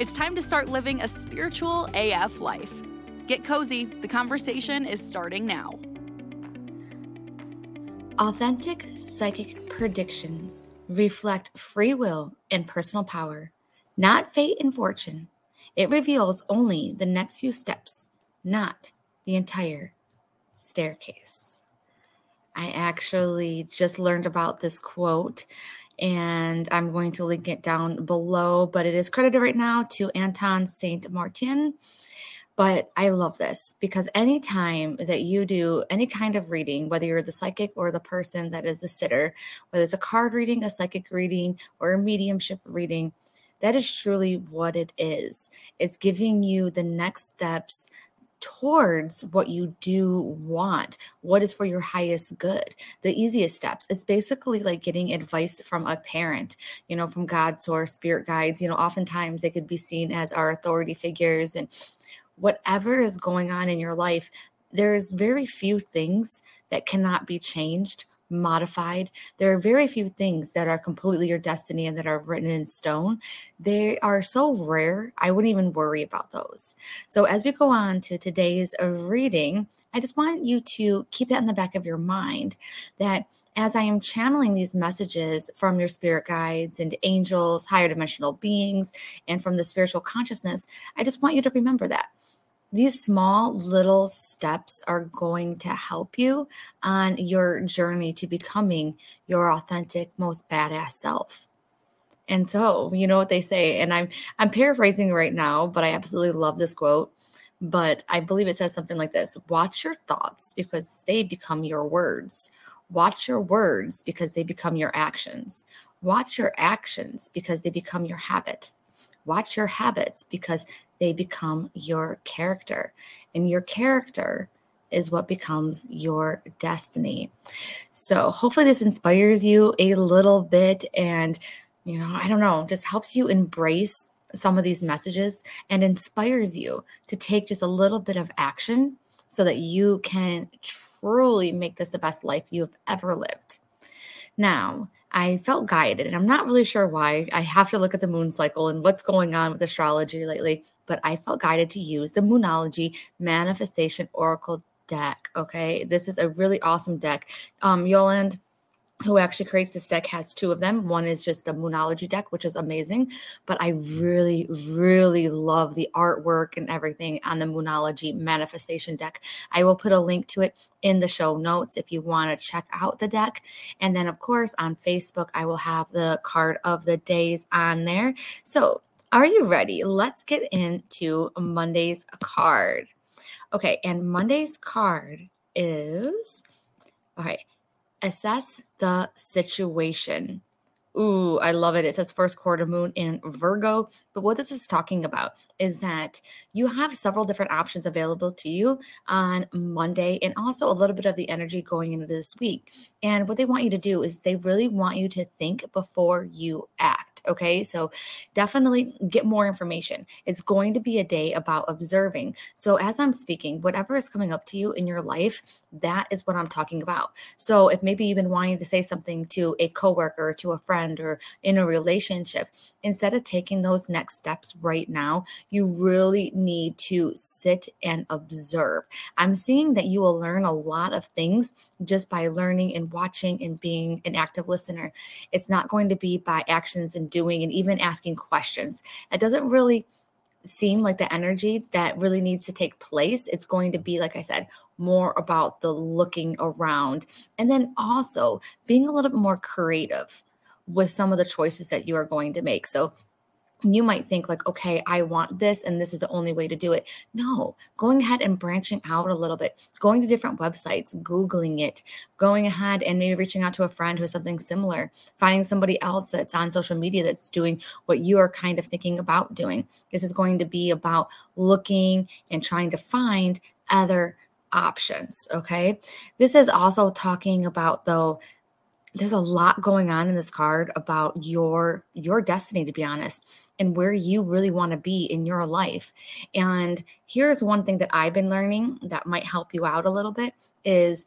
It's time to start living a spiritual AF life. Get cozy, the conversation is starting now. Authentic psychic predictions reflect free will and personal power, not fate and fortune. It reveals only the next few steps, not the entire staircase. I actually just learned about this quote and I'm going to link it down below, but it is credited right now to Anthon St. Maarten. But I love this because anytime that you do any kind of reading, whether you're the psychic or the person that is the sitter, whether it's a card reading, a psychic reading, or a mediumship reading, that is truly what it is. It's giving you the next steps towards what you do want, what is for your highest good. The easiest steps. It's basically like getting advice from a parent, you know, from God source, spirit guides. You know, oftentimes they could be seen as our authority figures and whatever is going on in your life. There's very few things that cannot be changed modified. There are very few things that are completely your destiny and that are written in stone. They are so rare, I wouldn't even worry about those. So, as we go on to today's reading, I just want you to keep that in the back of your mind that as I am channeling these messages from your spirit guides and angels, higher dimensional beings, and from the spiritual consciousness, I just want you to remember that these small little steps are going to help you on your journey to becoming your authentic most badass self. And so you know what they say and i'm i'm paraphrasing right now but i absolutely love this quote but i believe it says something like this watch your thoughts because they become your words. Watch your words because they become your actions. Watch your actions because they become your habit watch your habits because they become your character. And your character is what becomes your destiny. So, hopefully, this inspires you a little bit and, you know, I don't know, just helps you embrace some of these messages and inspires you to take just a little bit of action so that you can truly make this the best life you've ever lived. Now, I felt guided, and I'm not really sure why. I have to look at the moon cycle and what's going on with astrology lately, but I felt guided to use the Moonology Manifestation Oracle deck. Okay, this is a really awesome deck. Um, Boland who actually creates this deck has two of them. One is just the Moonology deck, which is amazing, but I mm. really, really love the artwork and everything on the Moonology Manifestation deck. I will put a link to it in the show notes if you want to check out the deck. And then, of course, on Facebook, I will have the card of the days on there. So, are you ready? Let's get into Monday's card. Okay, and Monday's card is all right assess the situation. Ooh, I love it. It says first quarter moon in Virgo. But what this is talking about is that you have several different options available to you on Monday and also a little bit of the energy going into this week. And what they want you to do is they really want you to think before you act. Okay. So definitely get more information. It's going to be a day about observing. So as I'm speaking, whatever is coming up to you in your life, that is what I'm talking about. So if maybe you've been wanting to say something to a coworker, to a friend, or in a relationship, instead of taking those next steps right now, you really need to sit and observe. I'm seeing that you will learn a lot of things just by learning and watching and being an active listener. It's not going to be by actions and doing and even asking questions. It doesn't really seem like the energy that really needs to take place. It's going to be, like I said, more about the looking around and then also being a little bit more creative with some of the choices that you are going to make. So you might think like okay i want this and this is the only way to do it. No going ahead and branching out a little bit going to different websites googling it going ahead and maybe reaching out to a friend who has something similar finding somebody else that's on social media that's doing what you are kind of thinking about doing. This is going to be about looking and trying to find other options okay? This is also talking about though there's a lot going on in this card about your your destiny to be honest and where you really want to be in your life. And here's one thing that i've been learning that might help you out a little bit is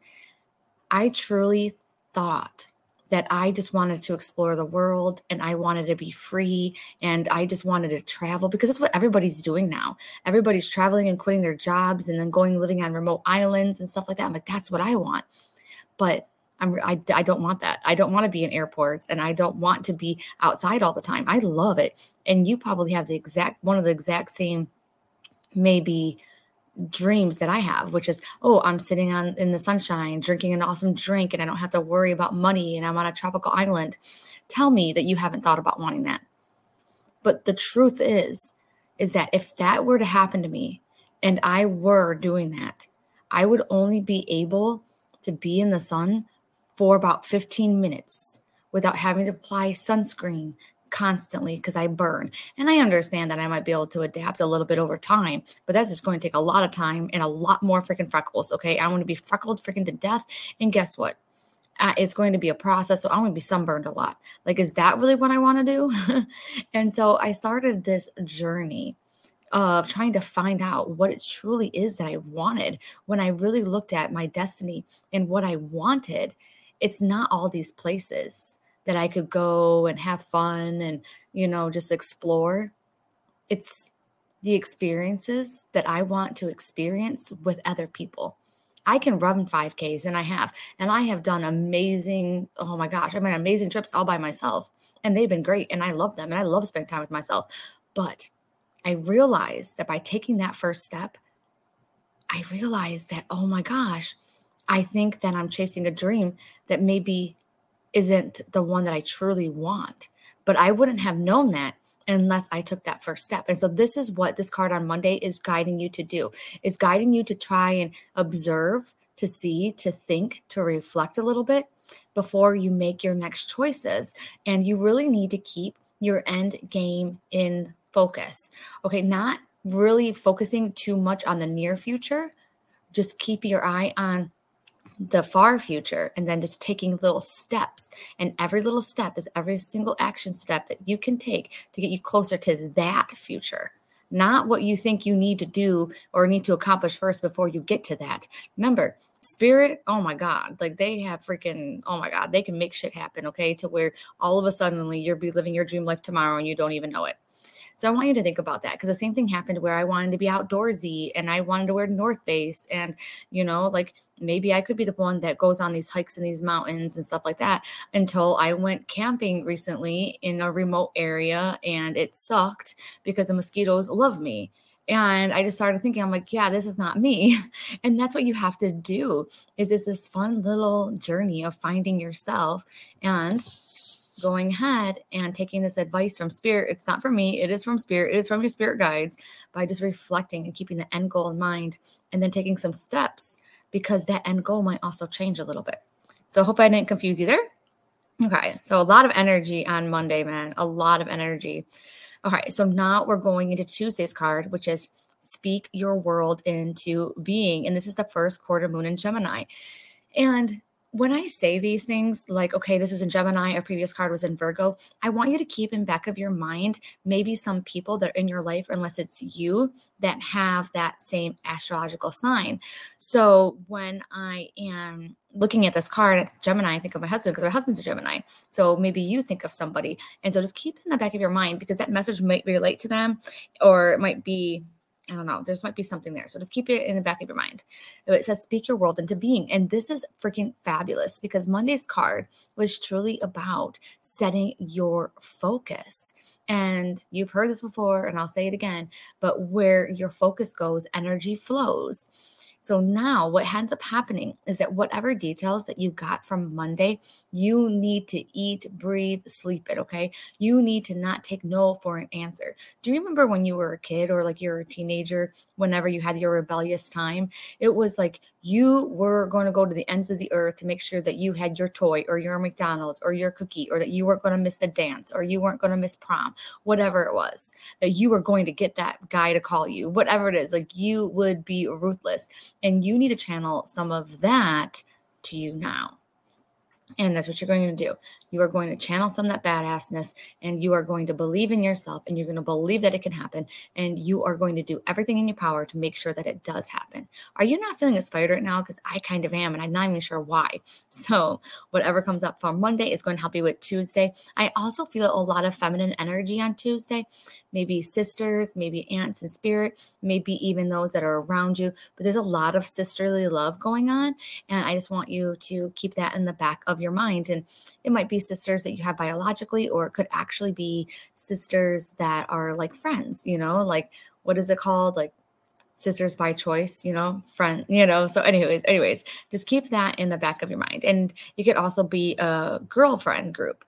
i truly thought that i just wanted to explore the world and i wanted to be free and i just wanted to travel because that's what everybody's doing now. Everybody's traveling and quitting their jobs and then going living on remote islands and stuff like that. I'm like that's what i want. But I'm, I, I don't want that. I don't want to be in airports and I don't want to be outside all the time. I love it. And you probably have the exact, one of the exact same, maybe dreams that I have, which is, oh, I'm sitting on in the sunshine, drinking an awesome drink, and I don't have to worry about money and I'm on a tropical island. Tell me that you haven't thought about wanting that. But the truth is, is that if that were to happen to me and I were doing that, I would only be able to be in the sun for about 15 minutes without having to apply sunscreen constantly because I burn. And I understand that I might be able to adapt a little bit over time, but that's just going to take a lot of time and a lot more freaking freckles. Okay. I want to be freckled freaking to death. And guess what? Uh, it's going to be a process. So I'm going to be sunburned a lot. Like, is that really what I want to do? and so I started this journey of trying to find out what it truly is that I wanted when I really looked at my destiny and what I wanted it's not all these places that I could go and have fun and, you know, just explore. It's the experiences that I want to experience with other people. I can run 5Ks and I have, and I have done amazing, oh my gosh, I mean, amazing trips all by myself. And they've been great. And I love them. And I love spending time with myself. But I realized that by taking that first step, I realized that, oh my gosh, I think that I'm chasing a dream that maybe isn't the one that I truly want. But I wouldn't have known that unless I took that first step. And so this is what this card on Monday is guiding you to do. It's guiding you to try and observe, to see, to think, to reflect a little bit before you make your next choices. And you really need to keep your end game in focus. Okay, not really focusing too much on the near future. Just keep your eye on the far future and then just taking little steps. And every little step is every single action step that you can take to get you closer to that future, not what you think you need to do or need to accomplish first before you get to that. Remember, spirit, oh my God, like they have freaking, oh my God, they can make shit happen, okay? To where all of a sudden you'll be living your dream life tomorrow and you don't even know it. So I want you to think about that because the same thing happened where I wanted to be outdoorsy and I wanted to wear North Face and you know like maybe I could be the one that goes on these hikes in these mountains and stuff like that until I went camping recently in a remote area and it sucked because the mosquitoes love me. And I just started thinking, I'm like, yeah, this is not me. And that's what you have to do is this this fun little journey of finding yourself and going ahead and taking this advice from spirit. It's not from me, it is from spirit, it is from your spirit guides by just reflecting and keeping the end goal in mind and then taking some steps because that end goal might also change a little bit. So hope I didn't confuse you there. Okay, so a lot of energy on Monday, man. A lot of energy. All right, so now we're going into Tuesday's card, which is speak your world into being. And this is the first quarter moon in Gemini. And when I say these things, like, okay, this is in Gemini, a previous card was in Virgo, I want you to keep in back of your mind maybe some people that are in your life, unless it's you, that have that same astrological sign. So when I am looking at this card, at Gemini, I think of my husband because my husband's a Gemini. So maybe you think of somebody. And so just keep in the back of your mind because that message might relate to them or it might be I don't know. There's might be something there. So just keep it in the back of your mind. Oh, it says speak your world into being. And this is freaking fabulous because Monday's card was truly about setting your focus. And you've heard this before, and I'll say it again, but where your focus goes, energy flows. So now what ends up happening is that whatever details that you got from Monday, you need to eat, breathe, sleep it, okay? You need to not take no for an answer. Do you remember when you were a kid or like you're a teenager, whenever you had your rebellious time? It was like you were going to go to the ends of the earth to make sure that you had your toy or your McDonald's or your cookie or that you weren't going to miss the dance or you weren't going to miss prom, whatever it was, that you were going to get that guy to call you, whatever it is, like you would be ruthless. And you need to channel some of that to you now. And that's what you're going to do. You are going to channel some of that badassness and you are going to believe in yourself and you're going to believe that it can happen. And you are going to do everything in your power to make sure that it does happen. Are you not feeling inspired right now? Because I kind of am, and I'm not even sure why. So, whatever comes up for Monday is going to help you with Tuesday. I also feel a lot of feminine energy on Tuesday maybe sisters, maybe aunts in spirit, maybe even those that are around you. But there's a lot of sisterly love going on. And I just want you to keep that in the back of your mind. And it might be sisters that you have biologically, or it could actually be sisters that are like friends, you know, like what is it called? Like sisters by choice, you know, friend, you know. So, anyways, anyways, just keep that in the back of your mind. And you could also be a girlfriend group.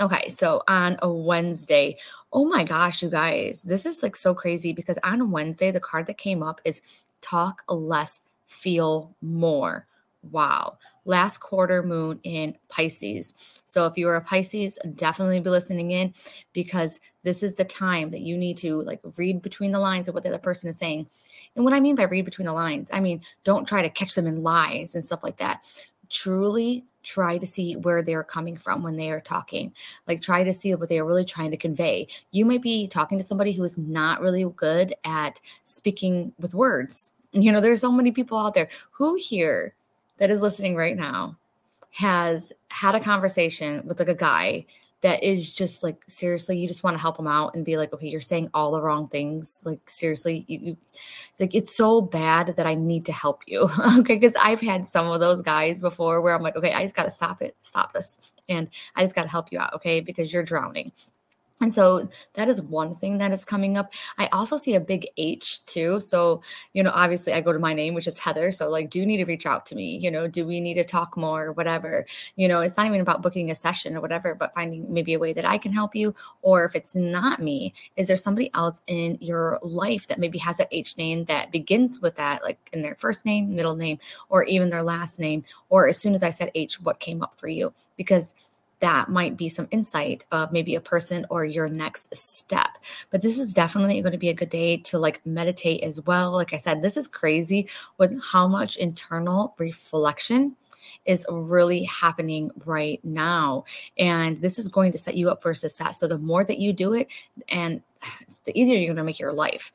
Okay, so on a Wednesday, oh my gosh, you guys, this is like so crazy because on Wednesday, the card that came up is talk less, feel more. Wow. Last quarter moon in Pisces. So if you are a Pisces, definitely be listening in because this is the time that you need to like read between the lines of what the other person is saying. And what I mean by read between the lines, I mean, don't try to catch them in lies and stuff like that. Truly try to see where they're coming from when they are talking. Like try to see what they are really trying to convey. You might be talking to somebody who is not really good at speaking with words. You know, there's so many people out there who here that is listening right now has had a conversation with like a guy that is just like seriously you just want to help them out and be like okay you're saying all the wrong things. Like seriously you, you like it's so bad that i need to help you. Okay because i've had some of those guys before where i'm like okay i just got to stop it stop this and i just got to help you out okay because you're drowning and so that is one thing that is coming up. I also see a big H too. So, you know, obviously I go to my name, which is Heather. So, like, do you need to reach out to me? You know, do we need to talk more or whatever? You know, it's not even about booking a session or whatever, but finding maybe a way that I can help you. Or if it's not me, is there somebody else in your life that maybe has that H name that begins with that, like in their first name, middle name, or even their last name? Or as soon as I said H, what came up for you? Because that might be some insight of maybe a person or your next step. But this is definitely going to be a good day to like meditate as well. Like I said, this is crazy with how much internal reflection is really happening right now. And this is going to set you up for success. So the more that you do it, and the easier you're going to make your life.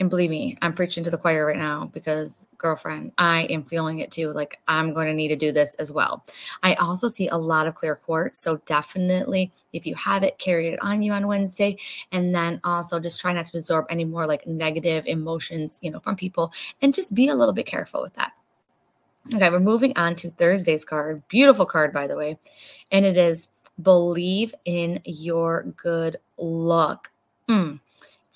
And believe me, I'm preaching to the choir right now because, girlfriend, I am feeling it too. Like, I'm going to need to do this as well. I also see a lot of clear quartz. So, definitely, if you have it, carry it on you on Wednesday. And then also just try not to absorb any more like negative emotions, you know, from people and just be a little bit careful with that. Okay, we're moving on to Thursday's card. Beautiful card, by the way. And it is believe in your good luck. Mm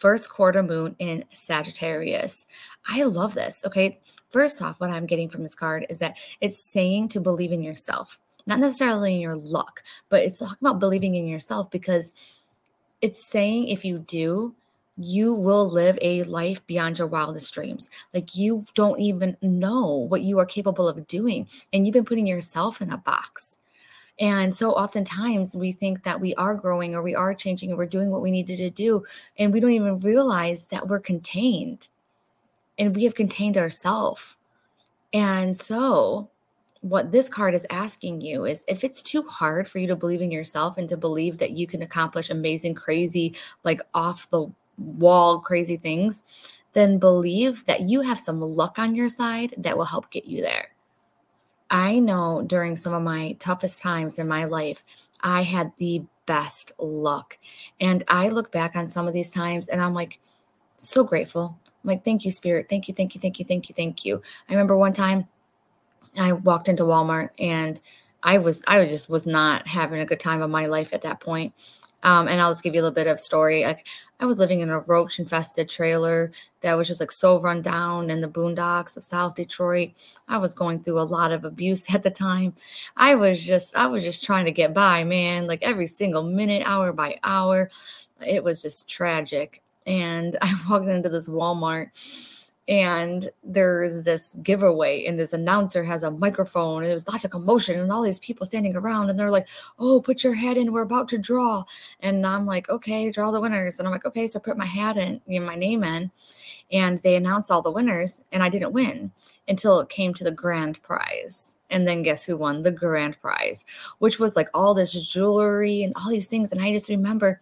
first quarter moon in Sagittarius. I love this. Okay. First off, what I'm getting from this card is that it's saying to believe in yourself, not necessarily in your luck, but it's talking about believing in yourself because it's saying if you do, you will live a life beyond your wildest dreams. Like you don't even know what you are capable of doing. And you've been putting yourself in a box. And so oftentimes we think that we are growing or we are changing and we're doing what we needed to do. And we don't even realize that we're contained and we have contained ourselves. And so what this card is asking you is if it's too hard for you to believe in yourself and to believe that you can accomplish amazing, crazy, like off the wall, crazy things, then believe that you have some luck on your side that will help get you there. I know during some of my toughest times in my life, I had the best luck. And I look back on some of these times and I'm like, so grateful. I'm like, thank you, Spirit. Thank you, thank you, thank you, thank you, thank you. I remember one time I walked into Walmart and I was, I just was not having a good time of my life at that point. Um, and I'll just give you a little bit of story. Like I was living in a roach infested trailer that was just like so run down in the boondocks of South Detroit. I was going through a lot of abuse at the time. I was just, I was just trying to get by, man, like every single minute, hour by hour. It was just tragic. And I walked into this Walmart and there's this giveaway and this announcer has a microphone and there was lots of commotion and all these people standing around and they're like oh put your hat in we're about to draw. And i'm like okay draw the winners. And i'm like okay so put my hat in you know, my name in. And they announced all the winners and i didn't win until it came to the grand prize. And then guess who won the grand prize? Which was like all this jewelry and all these things and i just remember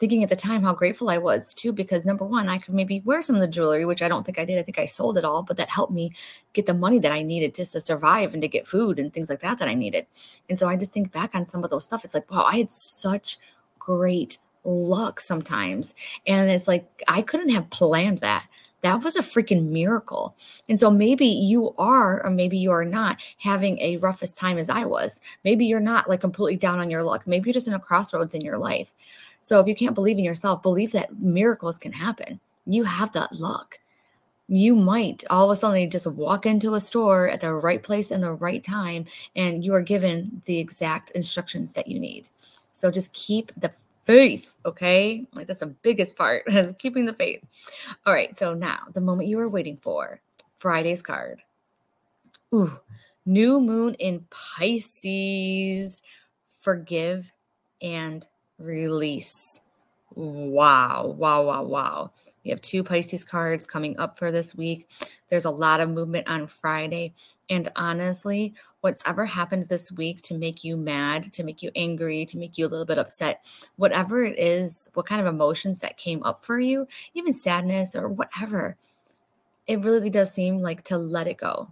thinking at the time how grateful I was too, because number one, I could maybe wear some of the jewelry, which I don't think I did. I think I sold it all, but that helped me get the money that I needed just to survive and to get food and things like that that I needed. And so I just think back on some of those stuff. It's like, wow, I had such great luck sometimes. And it's like, I couldn't have planned that. That was a freaking miracle. And so maybe you are, or maybe you are not having a roughest time as I was. Maybe you're not like completely down on your luck. Maybe you're just in a crossroads in your life. So if you can't believe in yourself, believe that miracles can happen. You have that luck. You might all of a sudden just walk into a store at the right place and the right time, and you are given the exact instructions that you need. So just keep the faith, okay? Like that's the biggest part is keeping the faith. All right, so now the moment you were waiting for, Friday's card. Ooh, new moon in Pisces. Forgive and release. Wow, wow, wow, wow. We have two Pisces cards coming up for this week. There's a lot of movement on Friday. And honestly, what's ever happened this week to make you mad, to make you angry, to make you a little bit upset, whatever it is, what kind of emotions that came up for you, even sadness or whatever, it really does seem like to let it go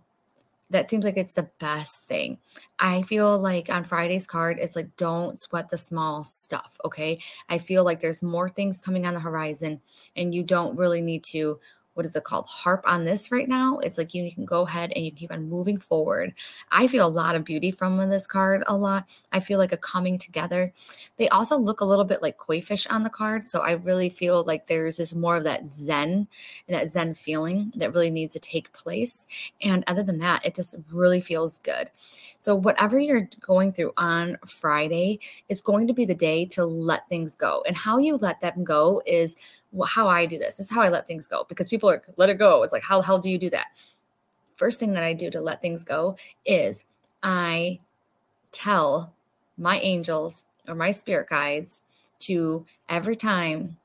that seems like it's the best thing. I feel like on Friday's card, it's like, don't sweat the small stuff. Okay. I feel like there's more things coming on the horizon, and you don't really need to what is it called harp on this right now? It's like you, you, can go ahead and you keep on moving forward. I feel a lot of beauty from this card a lot. I feel like a coming together. They also look a little bit like koi fish on the card so i really feel like there's this more of that zen and that zen feeling that really needs to take place. And other than that it just really feels good. So whatever you're going through on friday is going to be the day to let things go. And how you let them go is how I do this. This is how I let things go because people are let it go. It's like, how the hell do you do that? First thing that I do to let things go is I tell my angels or my spirit guides to every time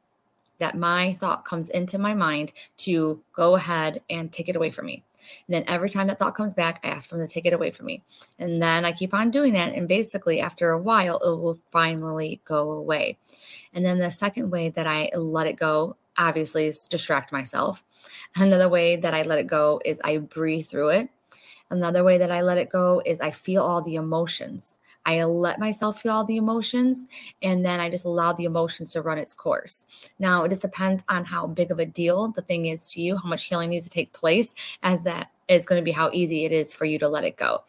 that my thought comes into my mind to go ahead and take it away from me. And then every time that thought comes back, I ask for them to take it away from me. And then I keep on doing that. And basically, after a while, it will finally go away. And then the second way that I let it go, obviously, is distract myself. Another way that I let it go is I breathe through it. Another way that I let it go is I feel all the emotions. I let myself feel all the emotions and then I just allow the emotions to run its course. Now, it just depends on how big of a deal the thing is to you, how much healing needs to take place, as that is going to be how easy it is for you to let it go.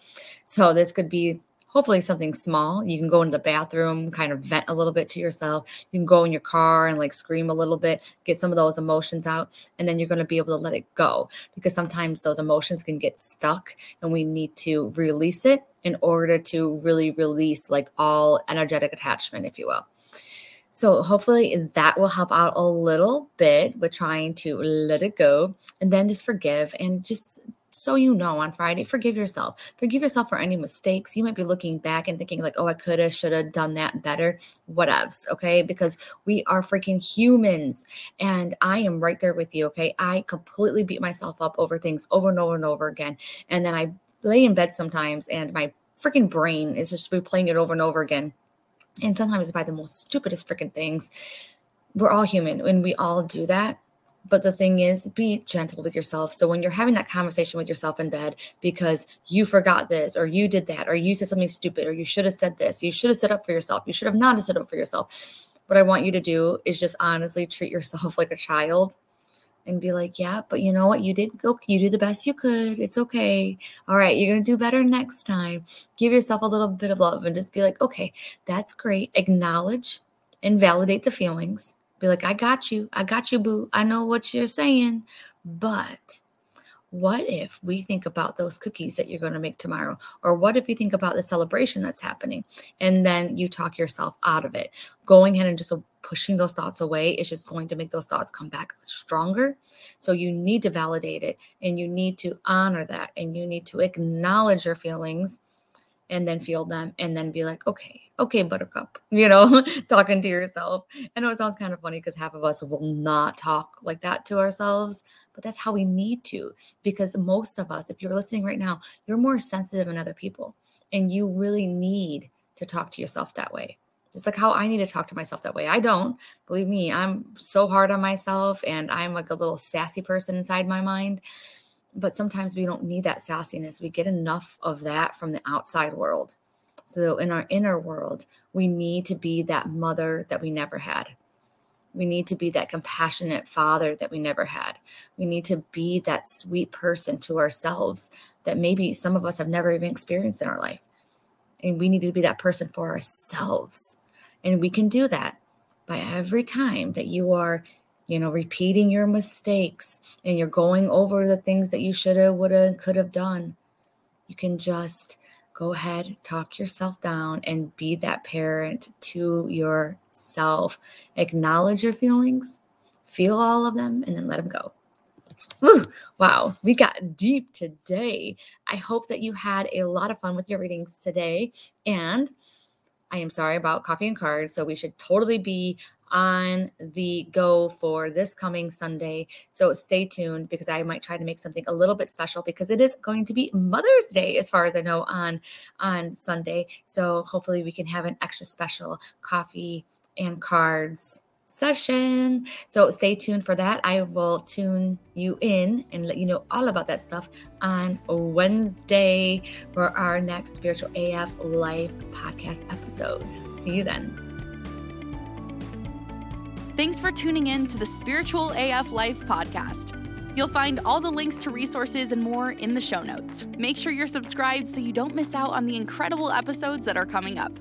So, this could be hopefully something small. You can go into the bathroom, kind of vent a little bit to yourself. You can go in your car and like scream a little bit, get some of those emotions out, and then you're going to be able to let it go because sometimes those emotions can get stuck and we need to release it in order to really release like all energetic attachment, if you will. So hopefully that will help out a little bit with trying to let it go and then just forgive and just so you know on Friday, forgive yourself. Forgive yourself for any mistakes. You might be looking back and thinking, like, oh, I could have, should have done that better. Whatevs, okay? Because we are freaking humans. And I am right there with you, okay? I completely beat myself up over things over and over and over again. And then I lay in bed sometimes and my freaking brain is just replaying it over and over again. And sometimes by the most stupidest freaking things. We're all human and we all do that. But the thing is, be gentle with yourself. So when you're having that conversation with yourself in bed because you forgot this or you did that or you said something stupid or you should have said this, you should have stood up for yourself, you should have not stood up for yourself. What I want you to do is just honestly treat yourself like a child and be like, yeah, but you know what? You did go, you do the best you could. It's okay. All right, you're going to do better next time. Give yourself a little bit of love and just be like, okay, that's great. Acknowledge and validate the feelings. Be like, I got you. I got you, boo. I know what you're saying. But what if we think about those cookies that you're going to make tomorrow? Or what if you think about the celebration that's happening and then you talk yourself out of it? Going ahead and just pushing those thoughts away is just going to make those thoughts come back stronger. So you need to validate it and you need to honor that and you need to acknowledge your feelings and then feel them and then be like, okay, okay, buttercup, you know, talking to yourself. I know it sounds kind of funny because half of us will not talk like that to ourselves, but that's how we need to. Because most of us, if you're listening right now, you're more sensitive than other people and you really need to talk to yourself that way. It's like how I need to talk to myself that way. I don't, believe me, I'm so hard on myself and I'm like a little sassy person inside my mind but sometimes we don't need that sassiness. We get enough of that from the outside world. So in our inner world, we need to be that mother that we never had. We need to be that compassionate father that we never had. We need to be that sweet person to ourselves that maybe some of us have never even experienced in our life. And we need to be that person for ourselves. And we can do that by every time that you are you know, repeating your mistakes and you're going over the things that you should have, would have, could have done, you can just go ahead, talk yourself down, and be that parent to yourself. Acknowledge your feelings, feel all of them, and then let them go. Wow, we got deep today. I hope that you had a lot of fun with your readings today. And I am sorry about coffee and cards. So we should totally be on the go for this coming Sunday. So stay tuned because I might try to make something a little bit special because it is going to be Mother's Day as far as I know on on Sunday. So hopefully we can have an extra special coffee and cards session. So stay tuned for that. I will tune you in and let you know all about that stuff on Wednesday for our next Spiritual AF Life podcast episode. See you then. Thanks for tuning in to the Spiritual AF Life podcast. You'll find all the links to resources and more in the show notes. Make sure you're subscribed so you don't miss out on the incredible episodes that are coming up.